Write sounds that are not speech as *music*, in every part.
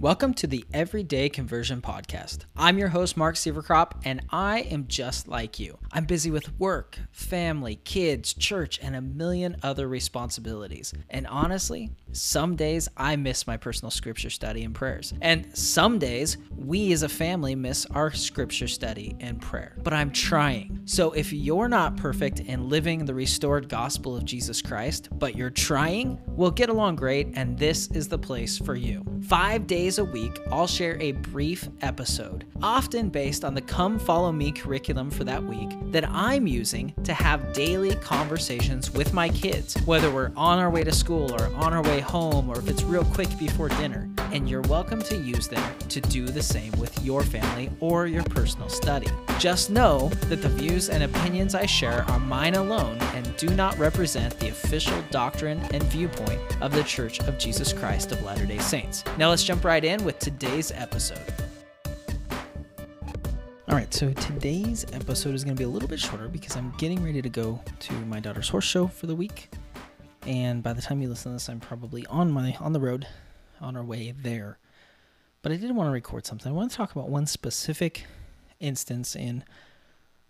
Welcome to the Everyday Conversion Podcast. I'm your host, Mark Severcrop, and I am just like you. I'm busy with work, family, kids, church, and a million other responsibilities. And honestly, some days I miss my personal scripture study and prayers. And some days we as a family miss our scripture study and prayer. But I'm trying. So if you're not perfect in living the restored gospel of Jesus Christ, but you're trying, we'll get along great, and this is the place for you. Five days a week, I'll share a brief episode, often based on the Come Follow Me curriculum for that week that I'm using to have daily conversations with my kids, whether we're on our way to school or on our way home or if it's real quick before dinner. And you're welcome to use them to do the same with your family or your personal study. Just know that the views and opinions I share are mine alone and do not represent the official doctrine and viewpoint of the Church of Jesus Christ of Latter day Saints. Now let's jump right in with today's episode. All right, so today's episode is going to be a little bit shorter because I'm getting ready to go to my daughter's horse show for the week. And by the time you listen to this, I'm probably on my on the road on our way there. But I did want to record something. I want to talk about one specific instance in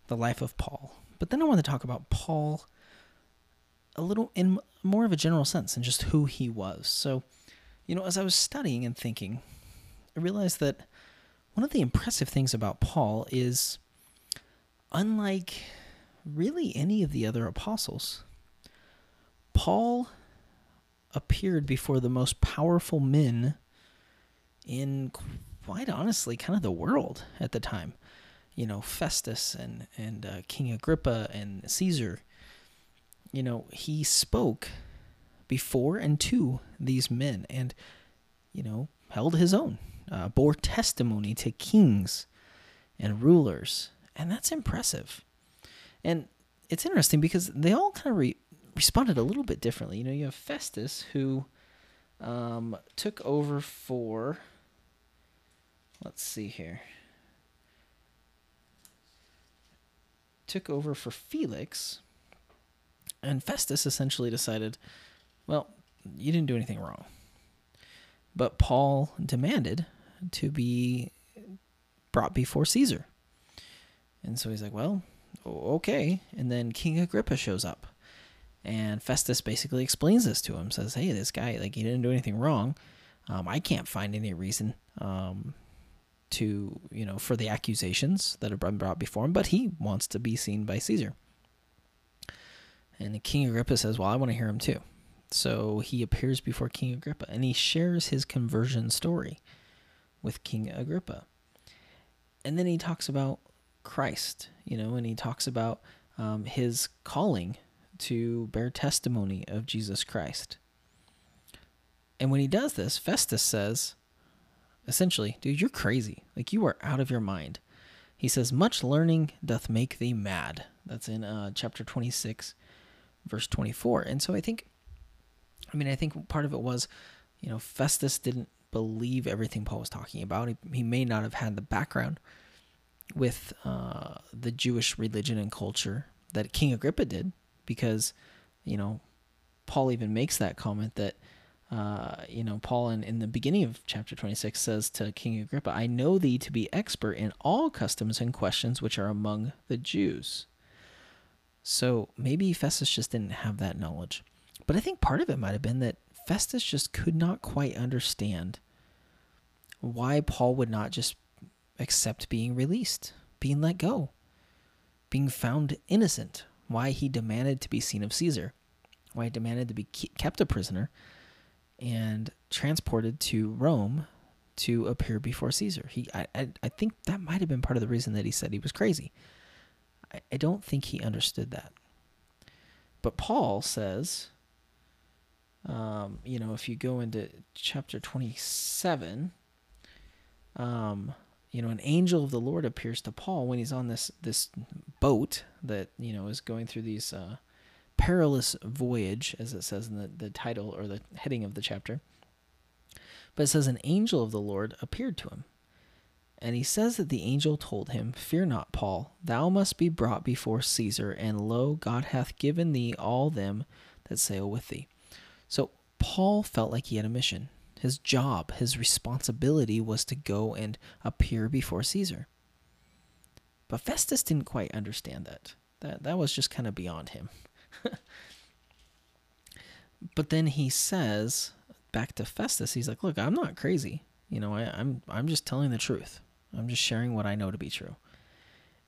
the life of Paul. But then I want to talk about Paul a little in more of a general sense and just who he was. So, you know, as I was studying and thinking, I realized that one of the impressive things about Paul is unlike really any of the other apostles, Paul appeared before the most powerful men in quite honestly kind of the world at the time. You know, Festus and and uh, King Agrippa and Caesar. You know, he spoke before and to these men, and you know, held his own, uh, bore testimony to kings and rulers, and that's impressive. And it's interesting because they all kind of re- responded a little bit differently. You know, you have Festus who um, took over for. Let's see here. Took over for Felix, and Festus essentially decided, well, you didn't do anything wrong. But Paul demanded to be brought before Caesar. And so he's like, well, okay. And then King Agrippa shows up. And Festus basically explains this to him, says, hey, this guy, like, he didn't do anything wrong. Um, I can't find any reason um, to, you know, for the accusations that have been brought before him, but he wants to be seen by Caesar. And King Agrippa says, well, I want to hear him too. So he appears before King Agrippa and he shares his conversion story with King Agrippa. And then he talks about Christ, you know, and he talks about um, his calling to bear testimony of Jesus Christ. And when he does this, Festus says, essentially, dude, you're crazy. Like, you are out of your mind. He says, Much learning doth make thee mad. That's in uh, chapter 26, verse 24. And so I think, I mean, I think part of it was, you know, Festus didn't believe everything Paul was talking about. He, he may not have had the background with uh, the Jewish religion and culture that King Agrippa did because you know Paul even makes that comment that uh, you know Paul in, in the beginning of chapter 26 says to King Agrippa I know thee to be expert in all customs and questions which are among the Jews. So maybe Festus just didn't have that knowledge. But I think part of it might have been that Festus just could not quite understand why Paul would not just accept being released being let go being found innocent why he demanded to be seen of Caesar, why he demanded to be kept a prisoner and transported to Rome to appear before Caesar. He, I, I, I think that might have been part of the reason that he said he was crazy. I, I don't think he understood that. But Paul says, um, you know, if you go into chapter 27, um, you know, an angel of the Lord appears to Paul when he's on this this boat that you know is going through these uh, perilous voyage, as it says in the the title or the heading of the chapter. But it says an angel of the Lord appeared to him, and he says that the angel told him, "Fear not, Paul; thou must be brought before Caesar, and lo, God hath given thee all them that sail with thee." So Paul felt like he had a mission His job, his responsibility was to go and appear before Caesar. But Festus didn't quite understand that. That that was just kind of beyond him. *laughs* but then he says back to Festus, he's like, "Look, I'm not crazy. You know, I, I'm I'm just telling the truth. I'm just sharing what I know to be true."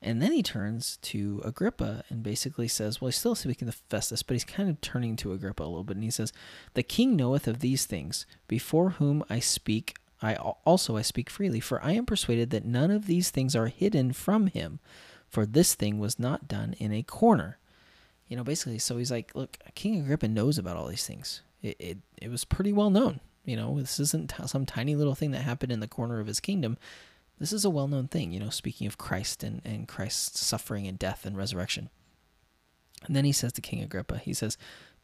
And then he turns to Agrippa and basically says, well, he's still speaking to Festus, but he's kind of turning to Agrippa a little bit. And he says, The king knoweth of these things, before whom I speak, I also I speak freely, for I am persuaded that none of these things are hidden from him, for this thing was not done in a corner. You know, basically, so he's like, Look, King Agrippa knows about all these things. It, it, it was pretty well known. You know, this isn't some tiny little thing that happened in the corner of his kingdom. This is a well known thing, you know, speaking of Christ and, and Christ's suffering and death and resurrection. And then he says to King Agrippa, he says,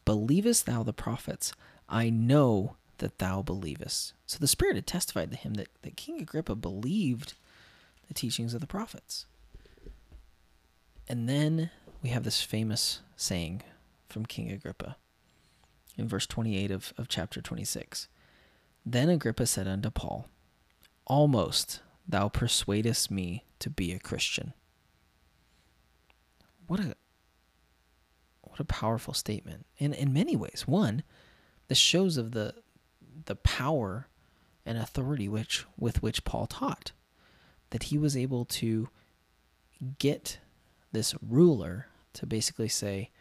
Believest thou the prophets? I know that thou believest. So the Spirit had testified to him that, that King Agrippa believed the teachings of the prophets. And then we have this famous saying from King Agrippa in verse 28 of, of chapter 26. Then Agrippa said unto Paul, Almost thou persuadest me to be a Christian. What a what a powerful statement. In in many ways. One, this shows of the the power and authority which with which Paul taught. That he was able to get this ruler to basically say,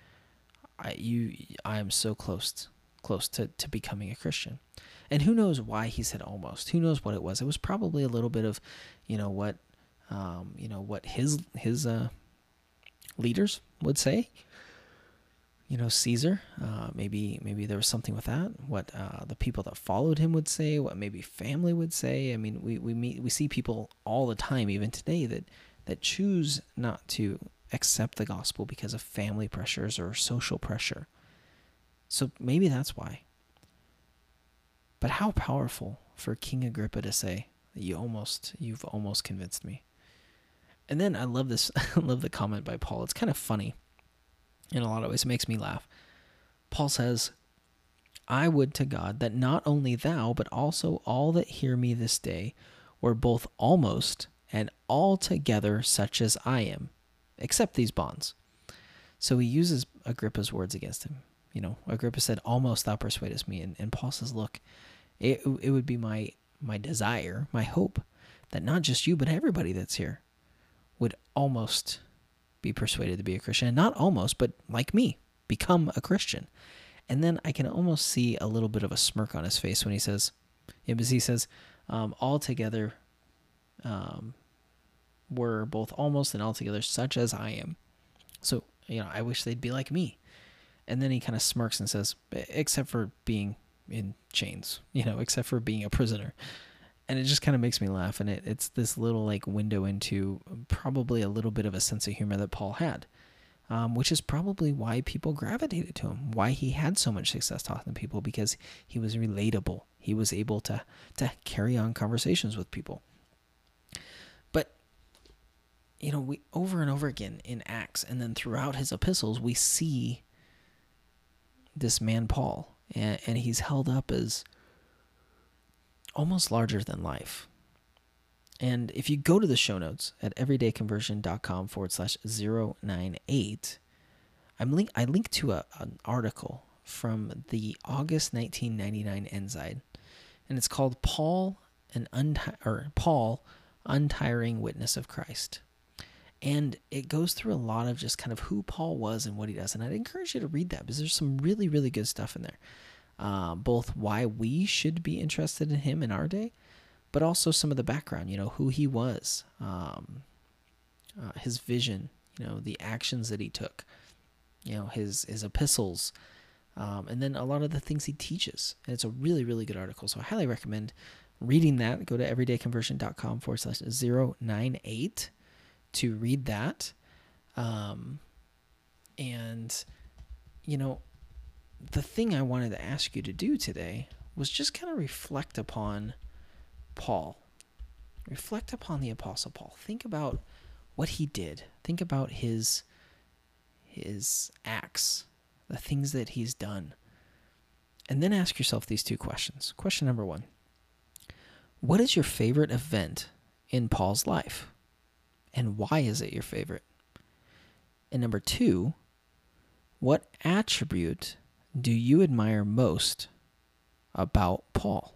I you I am so close close to, to becoming a Christian. And who knows why he said almost? Who knows what it was? It was probably a little bit of, you know, what, um, you know, what his his uh, leaders would say. You know, Caesar. Uh, maybe maybe there was something with that. What uh, the people that followed him would say. What maybe family would say. I mean, we we meet we see people all the time, even today, that that choose not to accept the gospel because of family pressures or social pressure. So maybe that's why. But how powerful for King Agrippa to say that you almost you've almost convinced me. And then I love this *laughs* I love the comment by Paul. It's kind of funny in a lot of ways. It makes me laugh. Paul says, I would to God that not only thou, but also all that hear me this day were both almost and altogether such as I am, except these bonds. So he uses Agrippa's words against him. You know, Agrippa said, Almost thou persuadest me. And, and Paul says, Look, it, it would be my my desire, my hope, that not just you, but everybody that's here would almost be persuaded to be a Christian. And not almost, but like me, become a Christian. And then I can almost see a little bit of a smirk on his face when he says, because he says, um, altogether um, were both almost and altogether such as I am. So, you know, I wish they'd be like me. And then he kind of smirks and says, except for being in chains, you know, except for being a prisoner. And it just kind of makes me laugh. And it, it's this little like window into probably a little bit of a sense of humor that Paul had, um, which is probably why people gravitated to him, why he had so much success talking to people, because he was relatable. He was able to, to carry on conversations with people. But you know, we over and over again in Acts and then throughout his epistles, we see this man Paul, and, and he's held up as almost larger than life. And if you go to the show notes at everydayconversion.com forward slash 098, I'm link, I linked to a, an article from the August 1999 Ensign, and it's called Paul, an unti- or Paul, Untiring Witness of Christ. And it goes through a lot of just kind of who Paul was and what he does. And I'd encourage you to read that because there's some really, really good stuff in there. Uh, both why we should be interested in him in our day, but also some of the background, you know, who he was, um, uh, his vision, you know, the actions that he took, you know, his, his epistles, um, and then a lot of the things he teaches. And it's a really, really good article. So I highly recommend reading that. Go to everydayconversion.com forward slash 098 to read that. Um, and, you know, the thing I wanted to ask you to do today was just kind of reflect upon Paul. Reflect upon the apostle Paul. Think about what he did. Think about his his acts, the things that he's done. And then ask yourself these two questions. Question number 1. what is your favorite event in Paul's life? And why is it your favorite? And number two, what attribute do you admire most about Paul?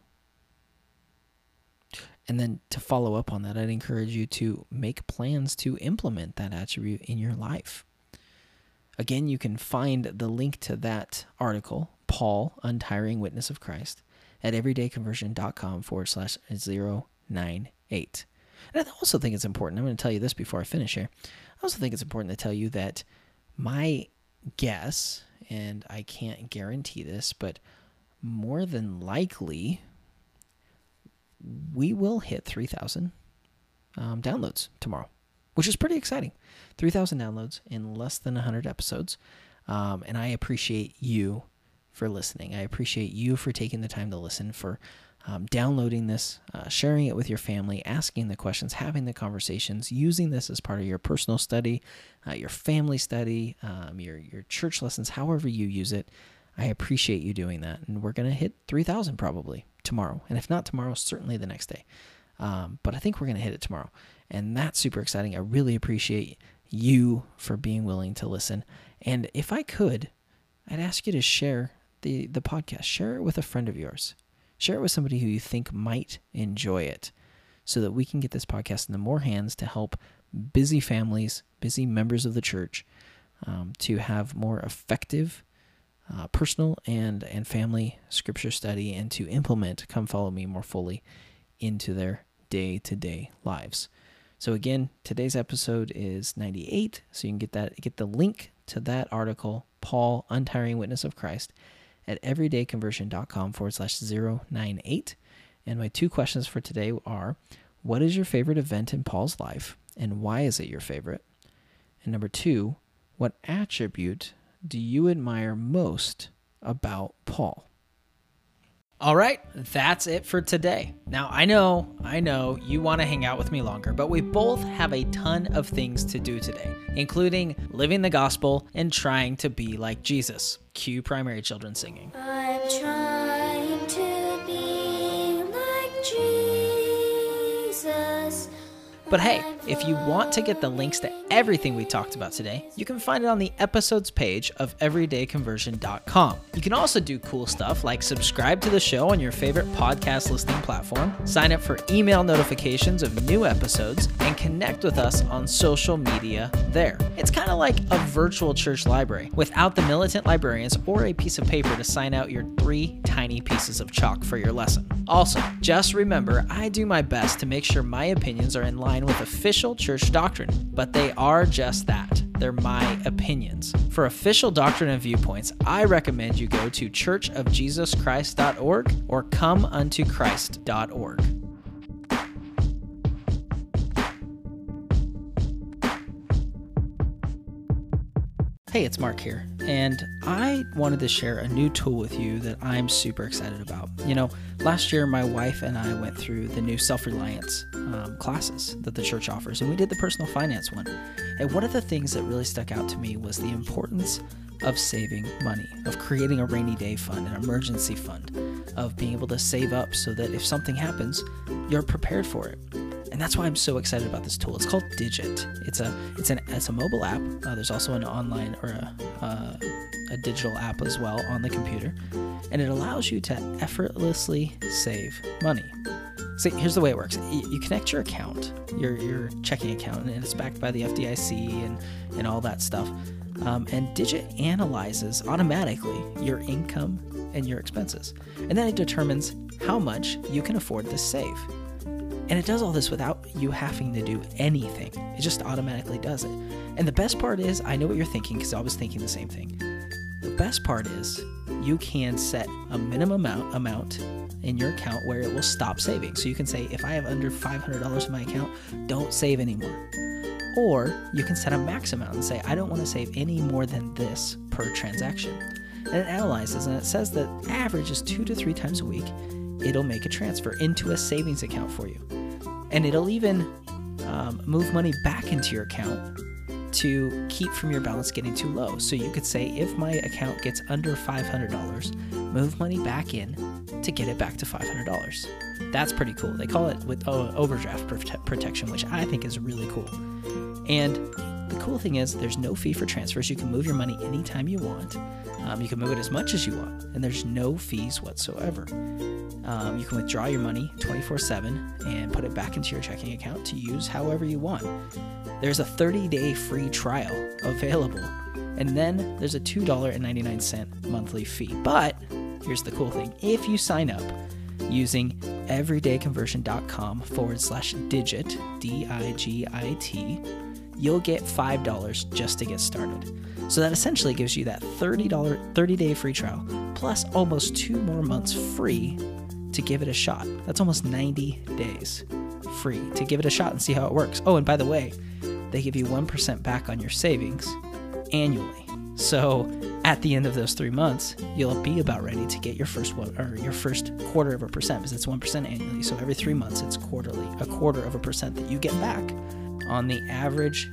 And then to follow up on that, I'd encourage you to make plans to implement that attribute in your life. Again, you can find the link to that article, Paul, Untiring Witness of Christ, at everydayconversion.com forward slash 098. And I also think it's important, I'm going to tell you this before I finish here. I also think it's important to tell you that my guess, and I can't guarantee this, but more than likely, we will hit 3,000 um, downloads tomorrow, which is pretty exciting. 3,000 downloads in less than 100 episodes. Um, and I appreciate you for listening. I appreciate you for taking the time to listen, for um, downloading this, uh, sharing it with your family, asking the questions, having the conversations, using this as part of your personal study, uh, your family study, um, your your church lessons, however you use it. I appreciate you doing that, and we're gonna hit three thousand probably tomorrow, and if not tomorrow, certainly the next day. Um, but I think we're gonna hit it tomorrow, and that's super exciting. I really appreciate you for being willing to listen, and if I could, I'd ask you to share the the podcast. Share it with a friend of yours. Share it with somebody who you think might enjoy it so that we can get this podcast into more hands to help busy families, busy members of the church um, to have more effective uh, personal and, and family scripture study and to implement Come Follow Me more fully into their day to day lives. So again, today's episode is 98, so you can get that get the link to that article, Paul, Untiring Witness of Christ, at everydayconversion.com forward slash 098. And my two questions for today are What is your favorite event in Paul's life, and why is it your favorite? And number two, what attribute do you admire most about Paul? All right, that's it for today. Now, I know, I know you want to hang out with me longer, but we both have a ton of things to do today, including living the gospel and trying to be like Jesus. Cue primary children singing. But hey, if you want to get the links to everything we talked about today, you can find it on the episodes page of everydayconversion.com. You can also do cool stuff like subscribe to the show on your favorite podcast listening platform, sign up for email notifications of new episodes, and connect with us on social media there. It's kind of like a virtual church library without the militant librarians or a piece of paper to sign out your three tiny pieces of chalk for your lesson. Also, just remember I do my best to make sure my opinions are in line with official church doctrine, but they are just that. They're my opinions. For official doctrine and viewpoints, I recommend you go to churchofjesuschrist.org or comeunto christ.org. Hey, it's Mark here, and I wanted to share a new tool with you that I'm super excited about. You know, last year my wife and I went through the new self reliance um, classes that the church offers, and we did the personal finance one. And one of the things that really stuck out to me was the importance of saving money, of creating a rainy day fund, an emergency fund, of being able to save up so that if something happens, you're prepared for it and that's why I'm so excited about this tool. It's called Digit. It's a it's an it's a mobile app. Uh, there's also an online or a, uh, a digital app as well on the computer, and it allows you to effortlessly save money. See, here's the way it works. You connect your account, your your checking account, and it's backed by the FDIC and and all that stuff. Um, and Digit analyzes automatically your income and your expenses, and then it determines how much you can afford to save. And it does all this without you having to do anything. It just automatically does it. And the best part is, I know what you're thinking because I was thinking the same thing. The best part is, you can set a minimum amount, amount in your account where it will stop saving. So you can say, if I have under $500 in my account, don't save anymore. Or you can set a max amount and say, I don't want to save any more than this per transaction. And it analyzes and it says that average is two to three times a week. It'll make a transfer into a savings account for you and it'll even um, move money back into your account to keep from your balance getting too low. So you could say, if my account gets under $500, move money back in to get it back to $500. That's pretty cool. They call it with oh, overdraft protection, which I think is really cool. And the cool thing is, there's no fee for transfers. You can move your money anytime you want. Um, you can move it as much as you want, and there's no fees whatsoever. Um, you can withdraw your money 24 7 and put it back into your checking account to use however you want. There's a 30 day free trial available, and then there's a $2.99 monthly fee. But here's the cool thing if you sign up using everydayconversion.com forward slash digit, D I G I T, you'll get $5 just to get started. So that essentially gives you that $30 30 day free trial plus almost two more months free to give it a shot. That's almost 90 days free to give it a shot and see how it works. Oh, and by the way, they give you 1% back on your savings annually. So at the end of those three months, you'll be about ready to get your first one or your first quarter of a percent because it's 1% annually. So every three months, it's quarterly, a quarter of a percent that you get back on the average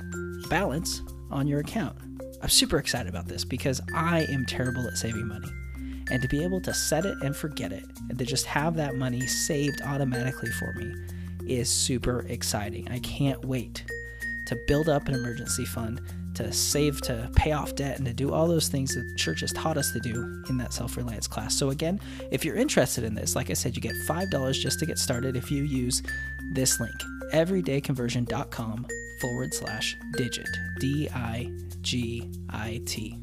balance on your account. I'm super excited about this because I am terrible at saving money. And to be able to set it and forget it, and to just have that money saved automatically for me is super exciting. I can't wait to build up an emergency fund, to save, to pay off debt, and to do all those things that church has taught us to do in that self reliance class. So, again, if you're interested in this, like I said, you get $5 just to get started if you use this link everydayconversion.com forward slash digit, D I G I T.